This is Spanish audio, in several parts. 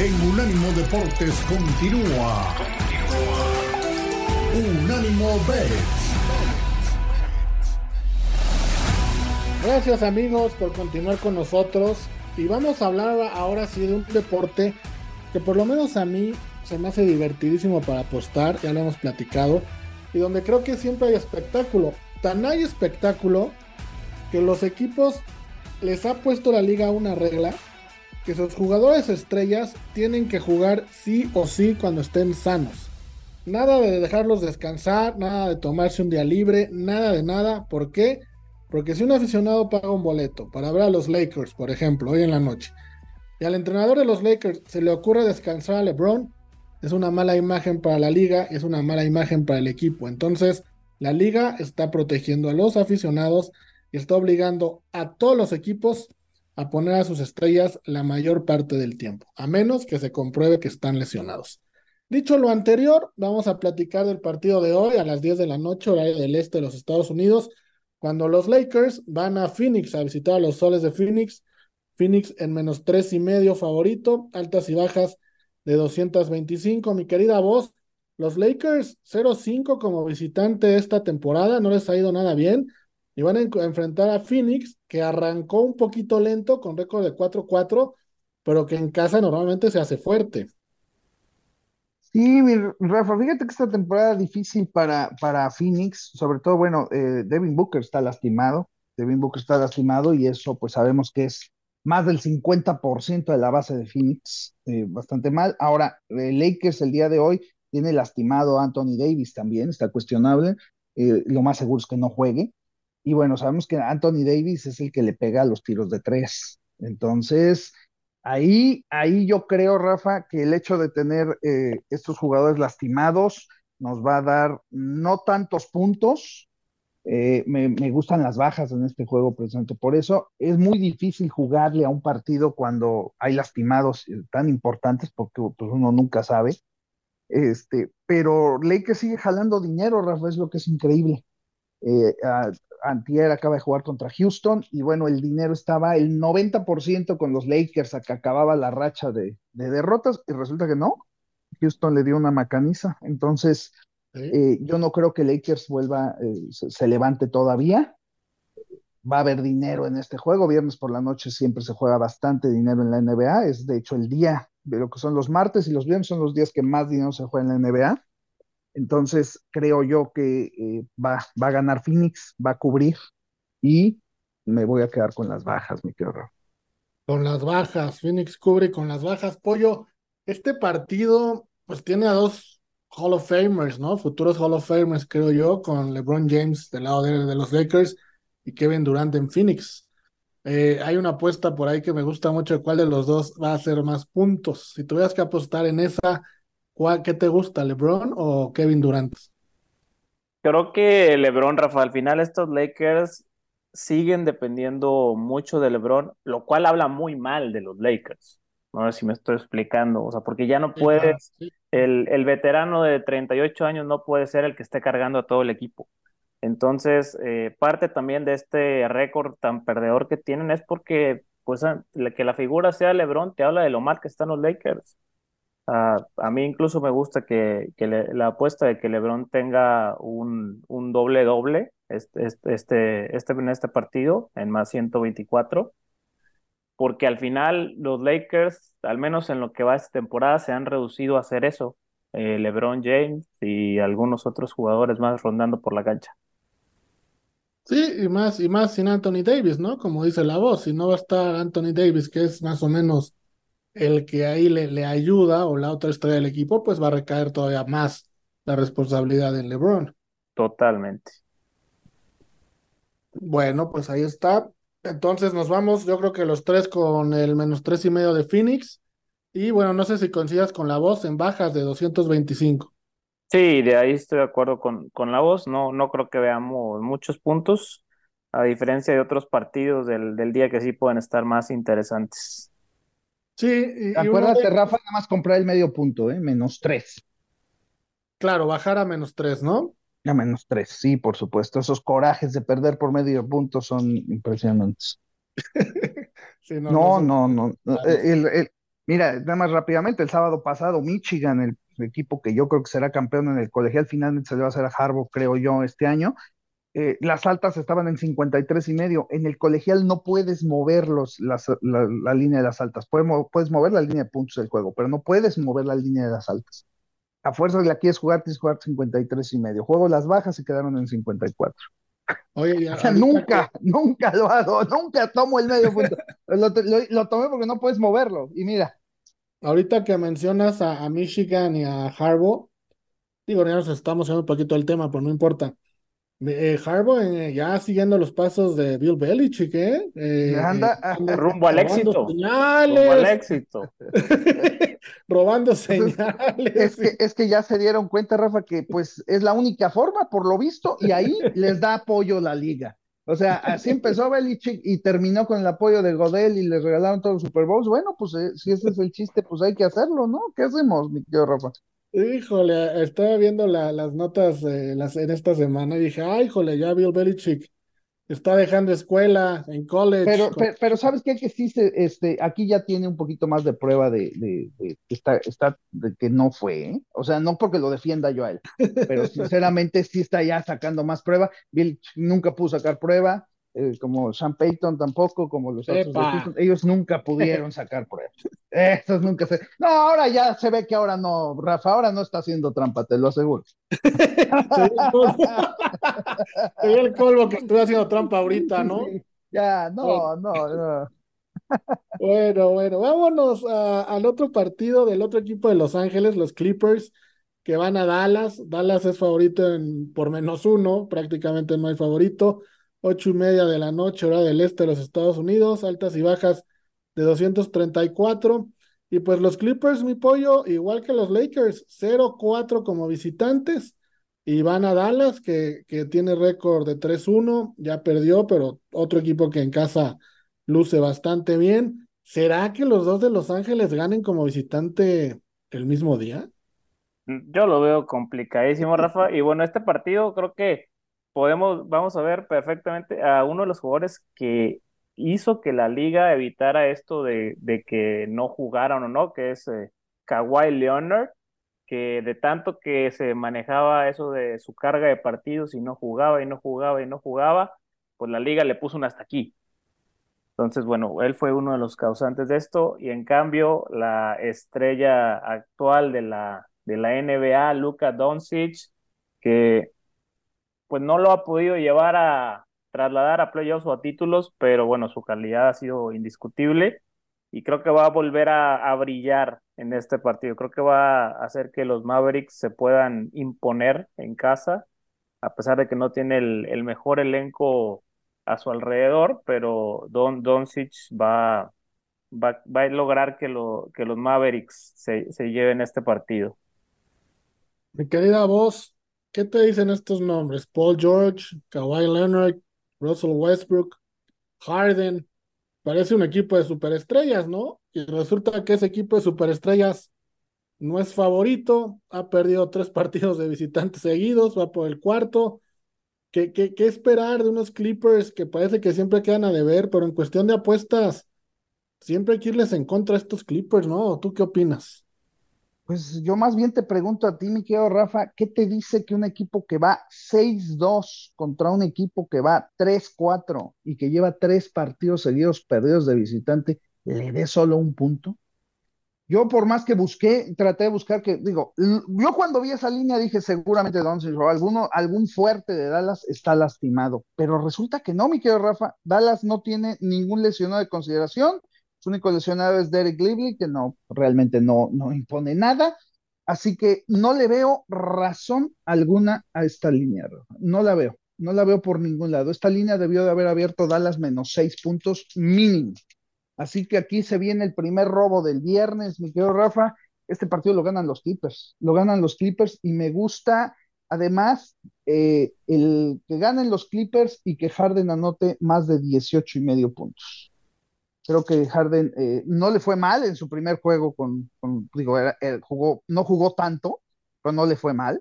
en Unánimo Deportes continúa. Unánimo Bets. Gracias amigos por continuar con nosotros y vamos a hablar ahora sí de un deporte que por lo menos a mí se me hace divertidísimo para apostar, ya lo hemos platicado, y donde creo que siempre hay espectáculo. Tan hay espectáculo que los equipos les ha puesto la liga una regla que sus jugadores estrellas tienen que jugar sí o sí cuando estén sanos. Nada de dejarlos descansar, nada de tomarse un día libre, nada de nada. ¿Por qué? Porque si un aficionado paga un boleto para ver a los Lakers, por ejemplo, hoy en la noche, y al entrenador de los Lakers se le ocurre descansar a LeBron, es una mala imagen para la liga, es una mala imagen para el equipo. Entonces, la liga está protegiendo a los aficionados y está obligando a todos los equipos a poner a sus estrellas la mayor parte del tiempo, a menos que se compruebe que están lesionados. Dicho lo anterior, vamos a platicar del partido de hoy a las 10 de la noche, horario del este de los Estados Unidos, cuando los Lakers van a Phoenix a visitar a los soles de Phoenix. Phoenix en menos tres y medio favorito, altas y bajas de 225. Mi querida voz, los Lakers 0-5 como visitante esta temporada, no les ha ido nada bien y van a enfrentar a Phoenix, que arrancó un poquito lento con récord de 4-4, pero que en casa normalmente se hace fuerte. Sí, Rafa, fíjate que esta temporada difícil para, para Phoenix, sobre todo, bueno, eh, Devin Booker está lastimado, Devin Booker está lastimado y eso pues sabemos que es más del 50% de la base de Phoenix, eh, bastante mal. Ahora, eh, Lakers el día de hoy tiene lastimado a Anthony Davis también, está cuestionable, lo más seguro es que no juegue. Y bueno, sabemos que Anthony Davis es el que le pega a los tiros de tres. Entonces, ahí, ahí yo creo, Rafa, que el hecho de tener eh, estos jugadores lastimados nos va a dar no tantos puntos. Eh, me, gustan las bajas en este juego, precisamente por eso es muy difícil jugarle a un partido cuando hay lastimados eh, tan importantes, porque pues, uno nunca sabe. Este, pero Lakers sigue jalando dinero, Rafa, es lo que es increíble. Antier acaba de jugar contra Houston y bueno, el dinero estaba el 90% con los Lakers a que acababa la racha de, derrotas y resulta que no. Houston le dio una macaniza. Entonces, eh, yo no creo que Lakers vuelva, eh, se, levante todavía. Va a haber dinero en este juego. Viernes por la noche siempre se juega bastante dinero en la NBA. Es de hecho el día de lo que son los martes y los viernes son los días que más dinero se juega en la NBA. Entonces, creo yo que eh, va, va a ganar Phoenix, va a cubrir y me voy a quedar con las bajas, mi querido. Con las bajas, Phoenix cubre con las bajas. Pollo, este partido pues tiene a dos Hall of Famers, ¿no? Futuros Hall of Famers, creo yo, con LeBron James del lado de, los Lakers y Kevin Durant en Phoenix. Eh, hay una apuesta por ahí que me gusta mucho, cuál de los dos va a hacer más puntos. Si tuvieras que apostar en esa, ¿Qué te gusta, LeBron o Kevin Durant? Creo que LeBron, Rafa, al final estos Lakers siguen dependiendo mucho de LeBron, lo cual habla muy mal de los Lakers. No sé si me estoy explicando, o sea, porque ya no puede, el, el, veterano de 38 años no puede ser el que esté cargando a todo el equipo. Entonces, eh, parte también de este récord tan perdedor que tienen es porque, pues, que la figura sea LeBron te habla de lo mal que están los Lakers. Ah, a mí incluso me gusta que, la apuesta de que LeBron tenga un, doble doble este, este, este, este, en este partido, en más 124, porque al final los Lakers, al menos en lo que va esta temporada, se han reducido a hacer eso. Eh, LeBron James y algunos otros jugadores más rondando por la cancha. Sí, y más, y más sin Anthony Davis, ¿no? Como dice la voz, si no va a estar Anthony Davis, que es más o menos el que ahí le, le ayuda o la otra estrella del equipo, pues va a recaer todavía más la responsabilidad en LeBron. Totalmente. Bueno, pues ahí está. Entonces nos vamos, yo creo que los tres con el menos tres y medio de Phoenix. Y bueno, no sé si coincidas con la voz en bajas de 225. Sí, de ahí estoy de acuerdo con, con la voz. No, no creo que veamos muchos puntos, a diferencia de otros partidos del, del día que sí pueden estar más interesantes. Sí, acuérdate, Rafa, nada más comprar el medio punto, ¿eh? Menos tres. Claro, bajar a menos tres, ¿no? A menos tres, sí, por supuesto. Esos corajes de perder por medio punto son impresionantes. no, no, no. Mira, nada más rápidamente, el sábado pasado, Michigan, el, equipo que yo creo que será campeón en el colegial, finalmente se le va a hacer a Harbaugh, creo yo, este año. Eh, las altas estaban en 53 y medio. En el colegial no puedes mover los, la, línea de las altas. Puedes, puedes, mover la línea de puntos del juego, pero no puedes mover la línea de las altas. A fuerza de la quieres jugar, tienes que jugar 53 y medio. Juego las bajas y quedaron en 54. Oye, o sea, nunca, nunca lo hago, nunca tomo el medio punto. lo, tomé porque no puedes moverlo. Y mira. Ahorita que mencionas a, Michigan y a Harbaugh, digo, ya nos estamos haciendo un poquito del tema, pero no importa. Eh, Harbaugh eh, ya siguiendo los pasos de Bill Belichick, ¿eh? eh anda, rumbo al éxito. Rumbo al éxito. robando señales. Es que, es que ya se dieron cuenta, Rafa, que pues es la única forma, por lo visto, y ahí les da apoyo la liga. O sea, así empezó Belichick y terminó con el apoyo de Godel y les regalaron todos los Super Bowls. Bueno, pues si ese es el chiste, pues hay que hacerlo, ¿no? ¿Qué hacemos, mi tío Rafa? Híjole, estaba viendo las notas las, en esta semana y dije, ay, híjole, ya Bill Belichick está dejando escuela en college. Pero, pero, ¿sabes qué? Que sí, este, aquí ya tiene un poquito más de prueba de, de, de, está, está, de que no fue, ¿eh? O sea, no porque lo defienda yo a él, pero sinceramente sí está ya sacando más prueba. Bill nunca pudo sacar prueba. Eh, como Sean Payton tampoco, como los otros ellos nunca pudieron sacar pruebas. Estos nunca se. No, ahora ya se ve que ahora no, Rafa, ahora no está haciendo trampa, te lo aseguro. Sería el colmo que estoy haciendo trampa ahorita, ¿no? Ya, no, no, no. Bueno, bueno, vámonos al otro partido del otro equipo de Los Ángeles, los Clippers, que van a Dallas. Dallas es favorito en por menos uno, prácticamente no hay favorito ocho y media de la noche, hora del este de los Estados Unidos, altas y bajas de 234. Y pues los Clippers, mi pollo, igual que los Lakers, 0-4 como visitantes. Y van a Dallas, que, que tiene récord de 3-1, ya perdió, pero otro equipo que en casa luce bastante bien. ¿Será que los dos de Los Ángeles ganen como visitante el mismo día? Yo lo veo complicadísimo, Rafa. Y bueno, este partido creo que podemos, vamos a ver perfectamente a uno de los jugadores que hizo que la liga evitara esto de, que no jugaran o no, que es eh, Kawhi Leonard, que de tanto que se manejaba eso de su carga de partidos y no jugaba y no jugaba y no jugaba, pues la liga le puso un hasta aquí. Entonces, bueno, él fue uno de los causantes de esto y en cambio la estrella actual de la, de la NBA, Luka Doncic, que pues no lo ha podido llevar a trasladar a playoffs o a títulos, pero bueno, su calidad ha sido indiscutible y creo que va a volver a, brillar en este partido. Creo que va a hacer que los Mavericks se puedan imponer en casa, a pesar de que no tiene el, mejor elenco a su alrededor, pero Don Doncic va, va, va, a lograr que, que los Mavericks se, se lleven este partido. Mi querida voz, ¿Qué te dicen estos nombres? Paul George, Kawhi Leonard, Russell Westbrook, Harden. Parece un equipo de superestrellas, ¿no? Y resulta que ese equipo de superestrellas no es favorito, ha perdido tres partidos de visitantes seguidos, va por el cuarto. ¿Qué, qué, qué esperar de unos Clippers que parece que siempre quedan a deber, pero en cuestión de apuestas, siempre hay que irles en contra a estos Clippers, ¿no? ¿Tú qué opinas? Pues yo más bien te pregunto a ti, mi querido Rafa, ¿qué te dice que un equipo que va 6-2 contra un equipo que va 3-4 y que lleva tres partidos seguidos perdidos de visitante, le dé solo un punto? Yo por más que busqué, traté de buscar que, digo, yo cuando vi esa línea dije seguramente Doncic o alguno, algún fuerte de Dallas está lastimado, pero resulta que no, mi querido Rafa, Dallas no tiene ningún lesionado de consideración, su único lesionado es Derek Lively, que no, realmente no, no impone nada. Así que no le veo razón alguna a esta línea, No la veo, no la veo por ningún lado. Esta línea debió de haber abierto Dallas menos seis puntos mínimo. Así que aquí se viene el primer robo del viernes, mi querido Rafa. Este partido lo ganan los Clippers, lo ganan los Clippers y me gusta además eh, el que ganen los Clippers y que Harden anote más de 18 y medio puntos. Creo que Harden eh, no le fue mal en su primer juego con, digo, jugó, no jugó tanto, pero no le fue mal.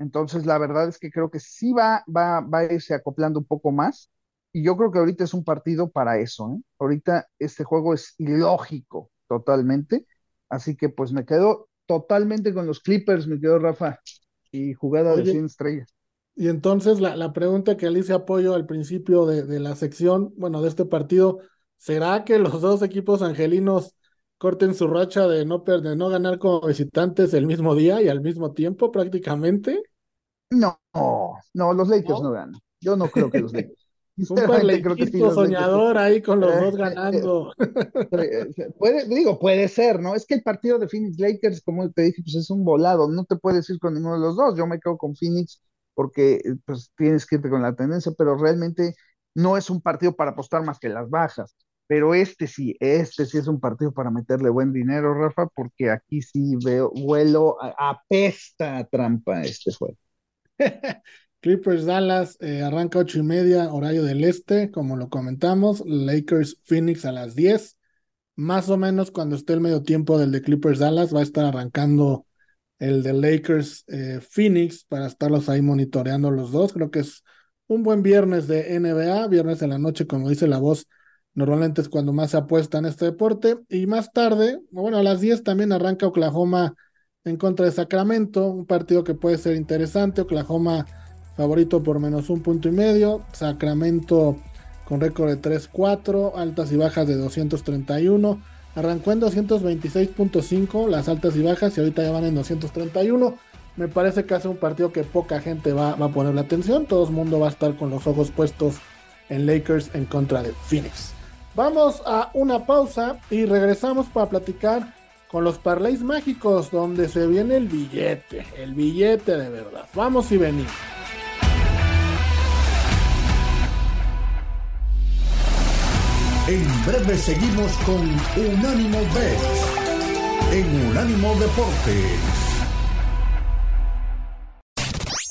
Entonces, la verdad es que creo que sí va, va, va a irse acoplando un poco más. Y yo creo que ahorita es un partido para eso. ¿eh? Ahorita este juego es ilógico, totalmente. Así que pues me quedo totalmente con los Clippers, me quedo Rafa, y jugada de 100 estrellas. Y entonces la, la pregunta que Alicia apoyo al principio de, de, la sección, bueno, de este partido, ¿será que los dos equipos angelinos corten su racha de no, de no ganar como visitantes el mismo día y al mismo tiempo prácticamente? No, no, los Lakers no, no ganan. Yo no creo que los Lakers. Un parlequito soñador ahí con los dos ganando. puede, digo, puede ser, ¿no? Es que el partido de Phoenix Lakers, como te dije, pues es un volado, no te puedes ir con ninguno de los dos. Yo me quedo con Phoenix porque pues tienes que irte con la tendencia, pero realmente no es un partido para apostar más que las bajas. Pero este sí, este sí es un partido para meterle buen dinero, Rafa, porque aquí sí veo, vuelo, apesta trampa este juego. Clippers Dallas eh, arranca ocho y media, horario del este, como lo comentamos. Lakers Phoenix a las 10. Más o menos cuando esté el medio tiempo del de Clippers Dallas, va a estar arrancando el de Lakers eh, Phoenix para estarlos ahí monitoreando los dos. Creo que es un buen viernes de NBA, viernes en la noche, como dice la voz. Normalmente es cuando más se apuesta en este deporte. Y más tarde, bueno, a las 10 también arranca Oklahoma en contra de Sacramento, un partido que puede ser interesante. Oklahoma favorito por menos un punto y medio. Sacramento con récord de 3-4, altas y bajas de 231. Arrancó en 226.5 las altas y bajas y ahorita ya van en 231. Me parece que hace un partido que poca gente va, a poner la atención. Todo el mundo va a estar con los ojos puestos en Lakers en contra de Phoenix. Vamos a una pausa y regresamos para platicar con los parlays mágicos donde se viene el billete, el billete de verdad. Vamos y venimos. En breve seguimos con Unánimo Bet en Unánimo Deportes.